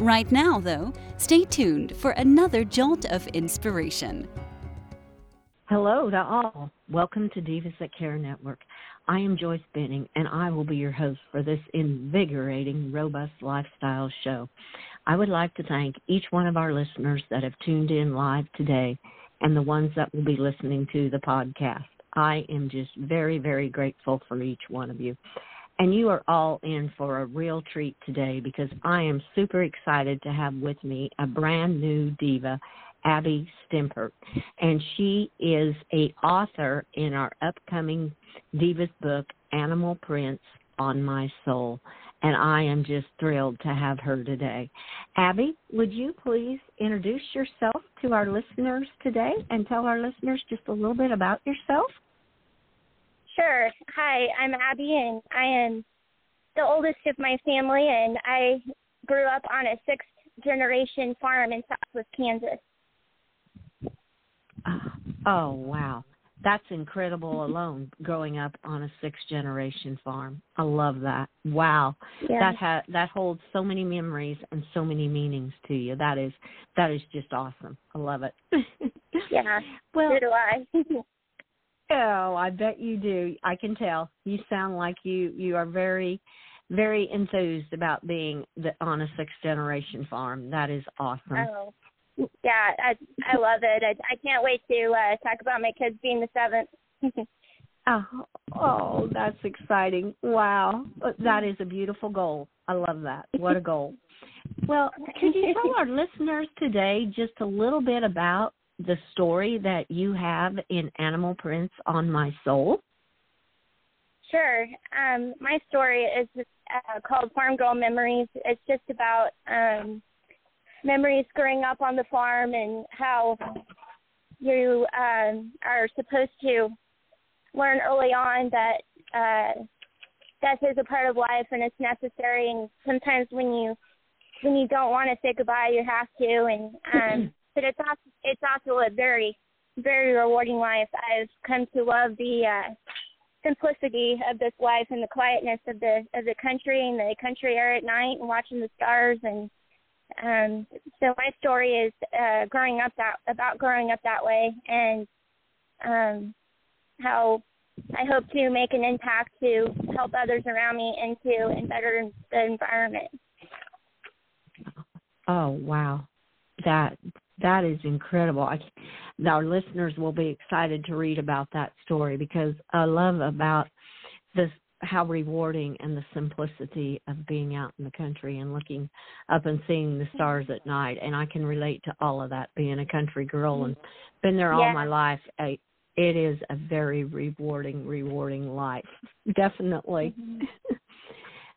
Right now, though, stay tuned for another jolt of inspiration. Hello to all. Welcome to Divas That Care Network. I am Joyce Benning, and I will be your host for this invigorating, robust lifestyle show. I would like to thank each one of our listeners that have tuned in live today and the ones that will be listening to the podcast. I am just very, very grateful for each one of you. And you are all in for a real treat today because I am super excited to have with me a brand new diva, Abby Stempert. And she is a author in our upcoming Divas book, Animal Prints on My Soul. And I am just thrilled to have her today. Abby, would you please introduce yourself to our listeners today and tell our listeners just a little bit about yourself? Sure. Hi, I'm Abby, and I am the oldest of my family, and I grew up on a sixth generation farm in Southwest Kansas. Ah, oh, wow. That's incredible alone growing up on a sixth generation farm. I love that. Wow. Yeah. That ha- that holds so many memories and so many meanings to you. That is that is just awesome. I love it. yeah. Well, so do I. Oh, I bet you do. I can tell. You sound like you you are very very enthused about being the, on a sixth generation farm. That is awesome. Oh, yeah, I I love it. I I can't wait to uh, talk about my kids being the seventh. oh, oh, that's exciting! Wow, that is a beautiful goal. I love that. What a goal. Well, could you tell our listeners today just a little bit about the story that you have in Animal Prints on My Soul? Sure. Um, my story is uh, called Farm Girl Memories. It's just about um, memories growing up on the farm and how you um, are supposed to learn early on that uh, death is a part of life and it's necessary. And sometimes when you when you don't want to say goodbye, you have to. And um, but it's also it's also a very very rewarding life. I've come to love the uh, simplicity of this life and the quietness of the of the country and the country air at night and watching the stars and um so my story is uh growing up that about growing up that way and um how I hope to make an impact to help others around me and to and better the environment. Oh wow. That that is incredible. I, our listeners will be excited to read about that story because I love about this how rewarding and the simplicity of being out in the country and looking up and seeing the stars at night. And I can relate to all of that being a country girl and mm-hmm. been there all Yeah. my life. I, it is a very rewarding, rewarding life. Definitely. Mm-hmm.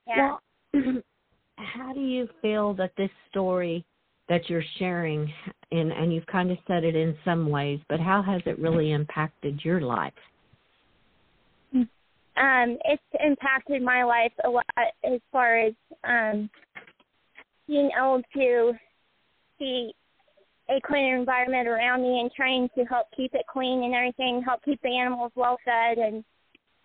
Yeah. Well, how do you feel that this story that you're sharing, and, and you've kind of said it in some ways, but how has it really impacted your life? um it's impacted my life a lot as far as um being able to see a clean environment around me and trying to help keep it clean and everything, help keep the animals well fed and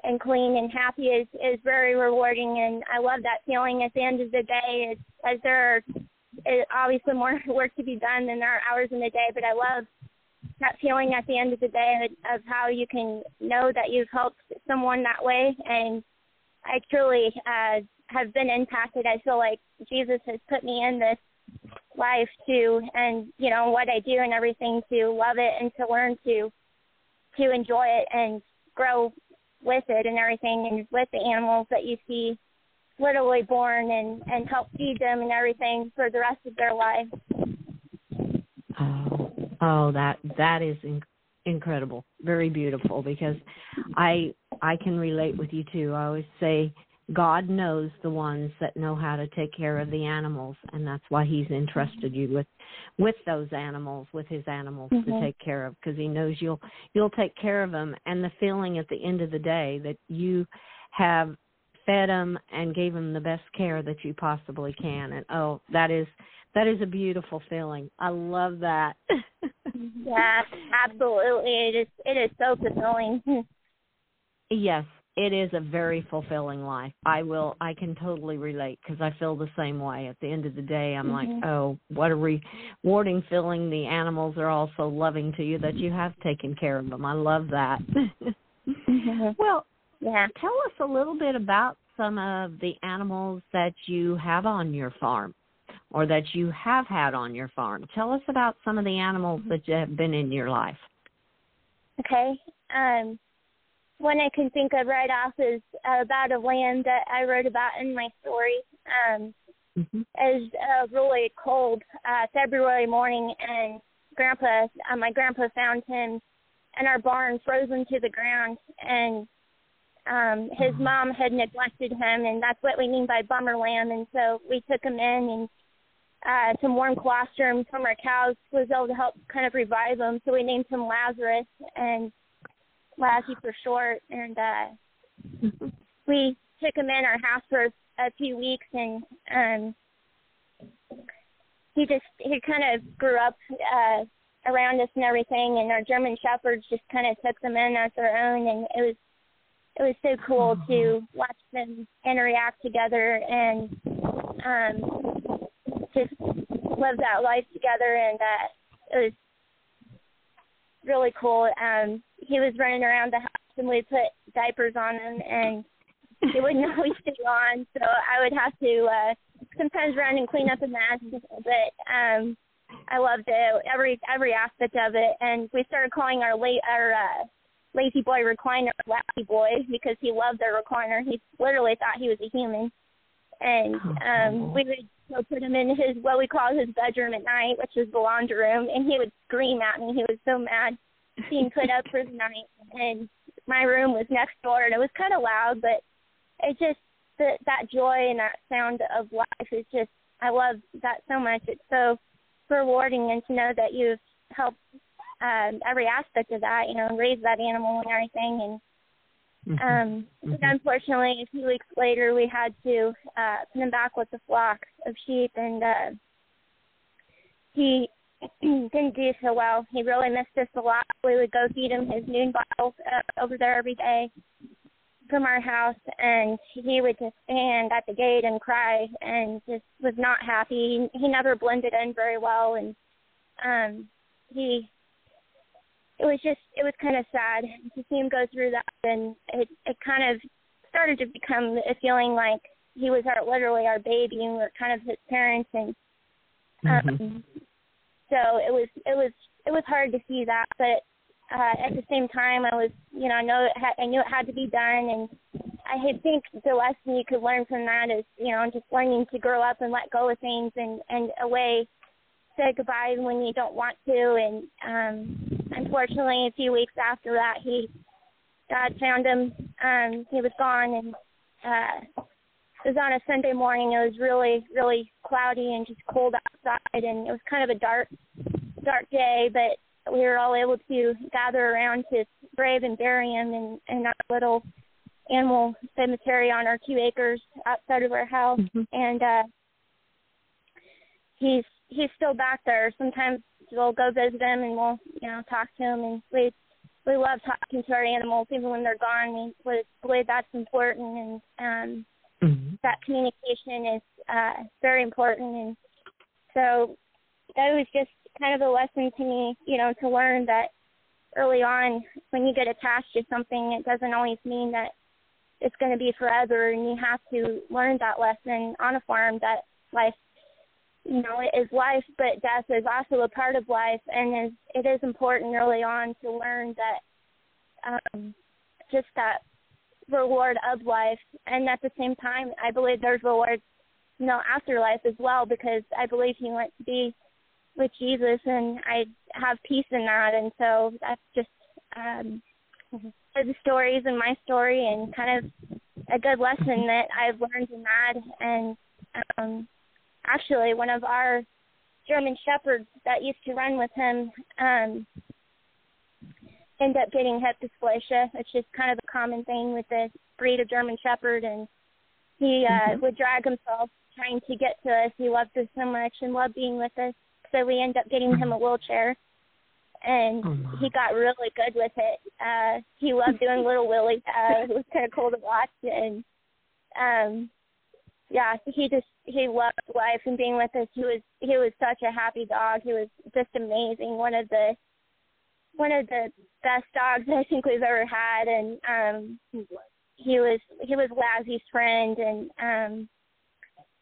and clean and happy is is very rewarding and I love that feeling at the end of the day as as there is obviously more work to be done than there are hours in the day, but I love that feeling at the end of the day of, how you can know that you've helped someone that way. And I truly uh, have been impacted. I feel like Jesus has put me in this life to, and you know what I do and everything to love it and to learn to to enjoy it and grow with it and everything and with the animals that you see literally born and and help feed them and everything for the rest of their life. Oh, oh, that that is in, incredible, very beautiful. Because I I can relate with you too. I always say God knows the ones that know how to take care of the animals, and that's why He's entrusted you with with those animals, with His animals mm-hmm. to take care of, because He knows you'll you'll take care of them. And the feeling at the end of the day that you have fed them and gave them the best care that you possibly can, and oh, that is that is a beautiful feeling. I love that. yes, absolutely. It is it is so fulfilling. yes, it is a very fulfilling life. I will I can totally relate because I feel the same way. At the end of the day, I'm mm-hmm. like, oh, what a rewarding feeling. The animals are also loving to you that you have taken care of them. I love that. mm-hmm. Well, yeah. Tell us a little bit about some of the animals that you have on your farm or that you have had on your farm. Tell us about some of the animals that you have been in your life. Okay. Um one I can think of right off is about a lamb that I wrote about in my story. Um, mm-hmm. It was a really cold uh, February morning, and Grandpa, uh, my grandpa, found him in our barn, frozen to the ground, and um, his mm-hmm. mom had neglected him, and that's what we mean by bummer lamb. And so we took him in, and uh, some warm colostrum from our cows was able to help kind of revive him. So we named him Lazarus, and Lassie for short, and uh, we took him in our house for a few weeks, and um, he just he kind of grew up uh, around us and everything, and our German shepherds just kind of took them in as their own, and it was it was so cool to watch them interact together and um just live that life together and uh it was really cool. Um he was running around the house and we put diapers on him and he wouldn't always stay on. So I would have to uh sometimes run and clean up the mess but um I loved it every every aspect of it. And we started calling our late our uh lazy boy recliner lazy boy because he loved the recliner. He literally thought he was a human. And um we would go put him in his what we call his bedroom at night which is the laundry room and he would scream at me. He was so mad being put up for the night, and my room was next door, and it was kind of loud, but it just the, that joy and that sound of life is just I love that so much. It's so rewarding, and to know that you've helped um, every aspect of that, you know, raise that animal and everything, and Mm-hmm. Um, mm-hmm. unfortunately, a few weeks later, we had to uh, put him back with the flock of sheep, and uh, he didn't do so well. He really missed us a lot. We would go feed him his noon bottles uh, over there every day from our house, and he would just stand at the gate and cry and just was not happy. He, he never blended in very well, and um, he it was just it was kind of sad to see him go through that, and it it kind of started to become a feeling like he was our literally our baby, and we were kind of his parents, and um, mm-hmm so it was it was it was hard to see that, but uh, at the same time, I was you know I know it ha- I knew it had to be done, and I think the lesson you could learn from that is you know just learning to grow up and let go of things and and away say goodbye when you don't want to, and um, unfortunately, a few weeks after that, he God found him. Um, he was gone, and uh, it was on a Sunday morning. It was really, really cloudy and just cold outside, and it was kind of a dark, dark day. But we were all able to gather around to grave and bury him in, in our little animal cemetery on our two acres outside of our house. Mm-hmm. And uh, he's he's still back there. Sometimes we'll go visit him and we'll you know talk to him, and we we love talking to our animals even when they're gone. We believe that's important, and um mm-hmm. that communication is uh, very important. And so that was just kind of a lesson to me, you know, to learn that early on when you get attached to something, it doesn't always mean that it's going to be forever, and you have to learn that lesson on a farm that life you know, it is life, but death is also a part of life, and is, it is important early on to learn that um, just that reward of life and at the same time I believe there's rewards you know after life as well because I believe he went to be with Jesus and I have peace in that and so that's just um the stories and my story and kind of a good lesson that I've learned in that. And um, actually, one of our German shepherds that used to run with him um, ended up getting hip dysplasia, which is kind of a common thing with the breed of German shepherd. And he uh, mm-hmm. would drag himself trying to get to us. He loved us so much and loved being with us. So we ended up getting him a wheelchair and oh he got really good with it. Uh he loved doing little Willie. Uh it was kinda cool to watch and um yeah, he just he loved life and being with us. He was he was such a happy dog. He was just amazing. One of the one of the best dogs I think we've ever had and um he was he was Lazzie's friend and um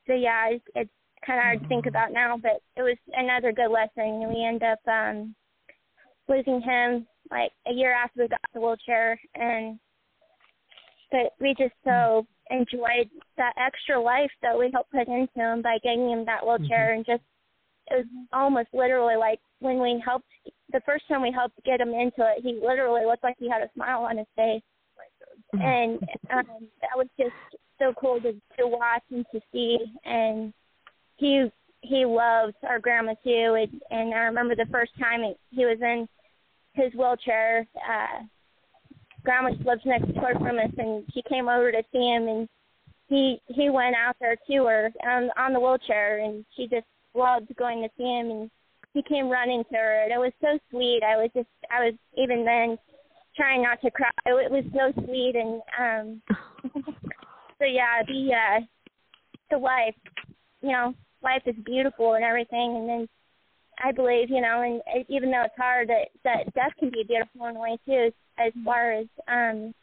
so yeah, it's, it's kind of hard to think about now, but it was another good lesson. We end up um losing him like a year after we got the wheelchair and but we just so enjoyed that extra life that we helped put into him by getting him that wheelchair mm-hmm. and just it was almost literally like when we helped the first time we helped get him into it he literally looked like he had a smile on his face mm-hmm. and um that was just so cool to to watch and to see and he he loves our grandma too and and I remember the first time he, he was in his wheelchair. Uh, grandma lives next door from us, and she came over to see him, and he he went out there to her on on the wheelchair, and she just loved going to see him, and he came running to her, and it was so sweet. I was just I was even then trying not to cry. It was so sweet, and um, so yeah, the uh, the life, you know, life is beautiful and everything, and then I believe, you know, and even though it's hard, that that death can be beautiful in a way too, as far as um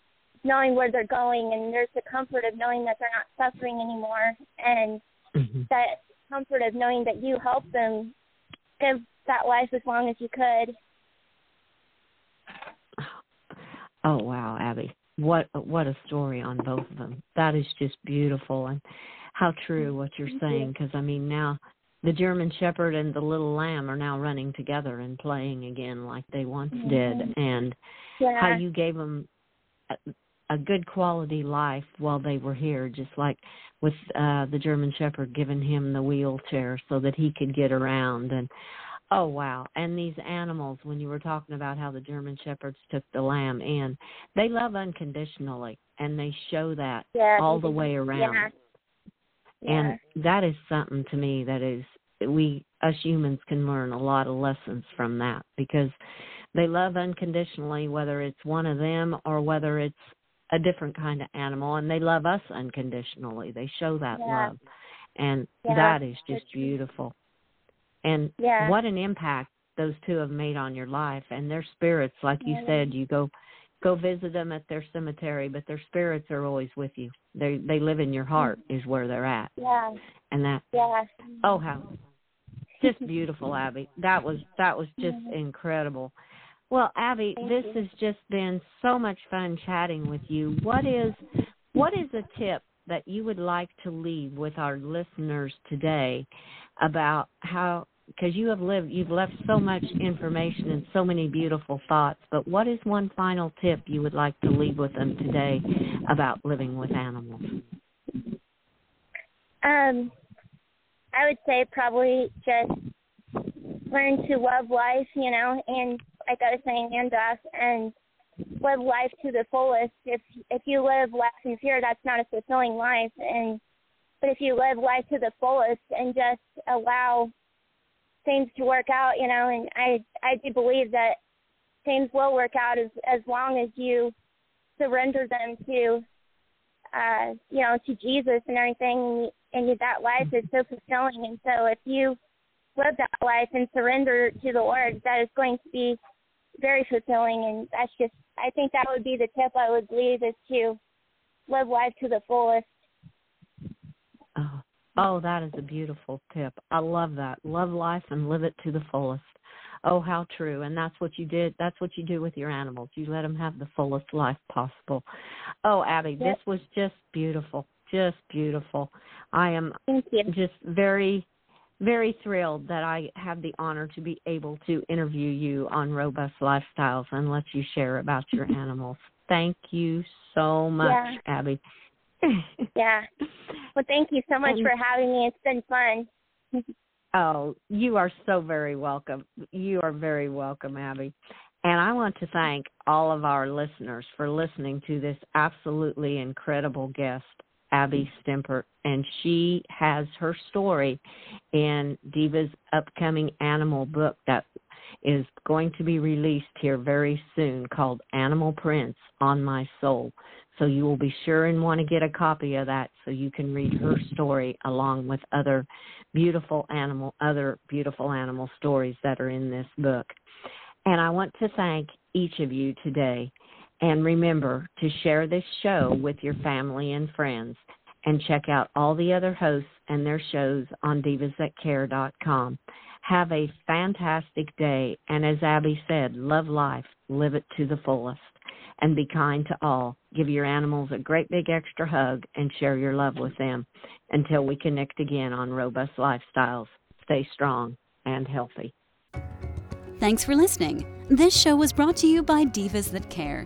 knowing where they're going, and there's the comfort of knowing that they're not suffering anymore, and mm-hmm. that comfort of knowing that you help them live that life as long as you could. Oh wow, Abby, what what a story on both of them. That is just beautiful, and how true what you're saying. Because I mean, now the German Shepherd and the little lamb are now running together and playing again like they once mm-hmm. did, and yeah. how you gave them a, a good quality life while they were here, just like with uh the German Shepherd giving him the wheelchair so that he could get around and oh wow and these animals when you were talking about how the german shepherds took the lamb in they love unconditionally and they show that yeah, all the way around yeah. And that is something to me that is we us humans can learn a lot of lessons from that because they love unconditionally whether it's one of them or whether it's a different kind of animal and they love us unconditionally. They show that yeah. love. And yeah, that is just beautiful. And yeah. what an impact those two have made on your life and their spirits like you said you go go visit them at their cemetery, but their spirits are always with you. They they live in your heart mm-hmm. is where they're at. Yeah. And that Yeah. Oh how just beautiful, Abby. That was that was just incredible. Well, Abby, Thank this you. has just been so much fun chatting with you. What is what is a tip that you would like to leave with our listeners today about how because you have lived you've left so much information and so many beautiful thoughts but what is one final tip you would like to leave with them today about living with animals um i would say probably just learn to love life you know and like i was saying and death and live life to the fullest. If if you live life in fear that's not a fulfilling life and but if you live life to the fullest and just allow things to work out, you know, and I I do believe that things will work out as as long as you surrender them to uh you know to Jesus and everything and that life is so fulfilling and so if you live that life and surrender to the Lord that is going to be very fulfilling and that's just I think that would be the tip I would leave is to live life to the fullest. Oh, Oh, that is a beautiful tip. I love that. Love life and live it to the fullest. Oh, how true. And that's what you did. That's what you do with your animals. You let them have the fullest life possible. Oh, Abby, yep. this was just beautiful. Just beautiful. I am just very very thrilled that I have the honor to be able to interview you on Robust Lifestyles and let you share about your animals. Thank you so much, yeah. Abby. yeah. Well, thank you so much And- for having me. It's been fun. Oh, you are so very welcome. You are very welcome, Abby. And I want to thank all of our listeners for listening to this absolutely incredible guest, Abby mm-hmm. Stempert. And she has her story in Diva's upcoming animal book that is going to be released here very soon called Animal Prints on My Soul. So you will be sure and want to get a copy of that so you can read her story along with other beautiful animal other beautiful animal stories that are in this book. And I want to thank each of you today. And remember to share this show with your family and friends and check out all the other hosts and their shows on divasthatcare.com. Have a fantastic day. And as Abby said, love life, live it to the fullest, and be kind to all. Give your animals a great big extra hug and share your love with them. Until we connect again on Robust Lifestyles, stay strong and healthy. Thanks for listening. This show was brought to you by Divas That Care.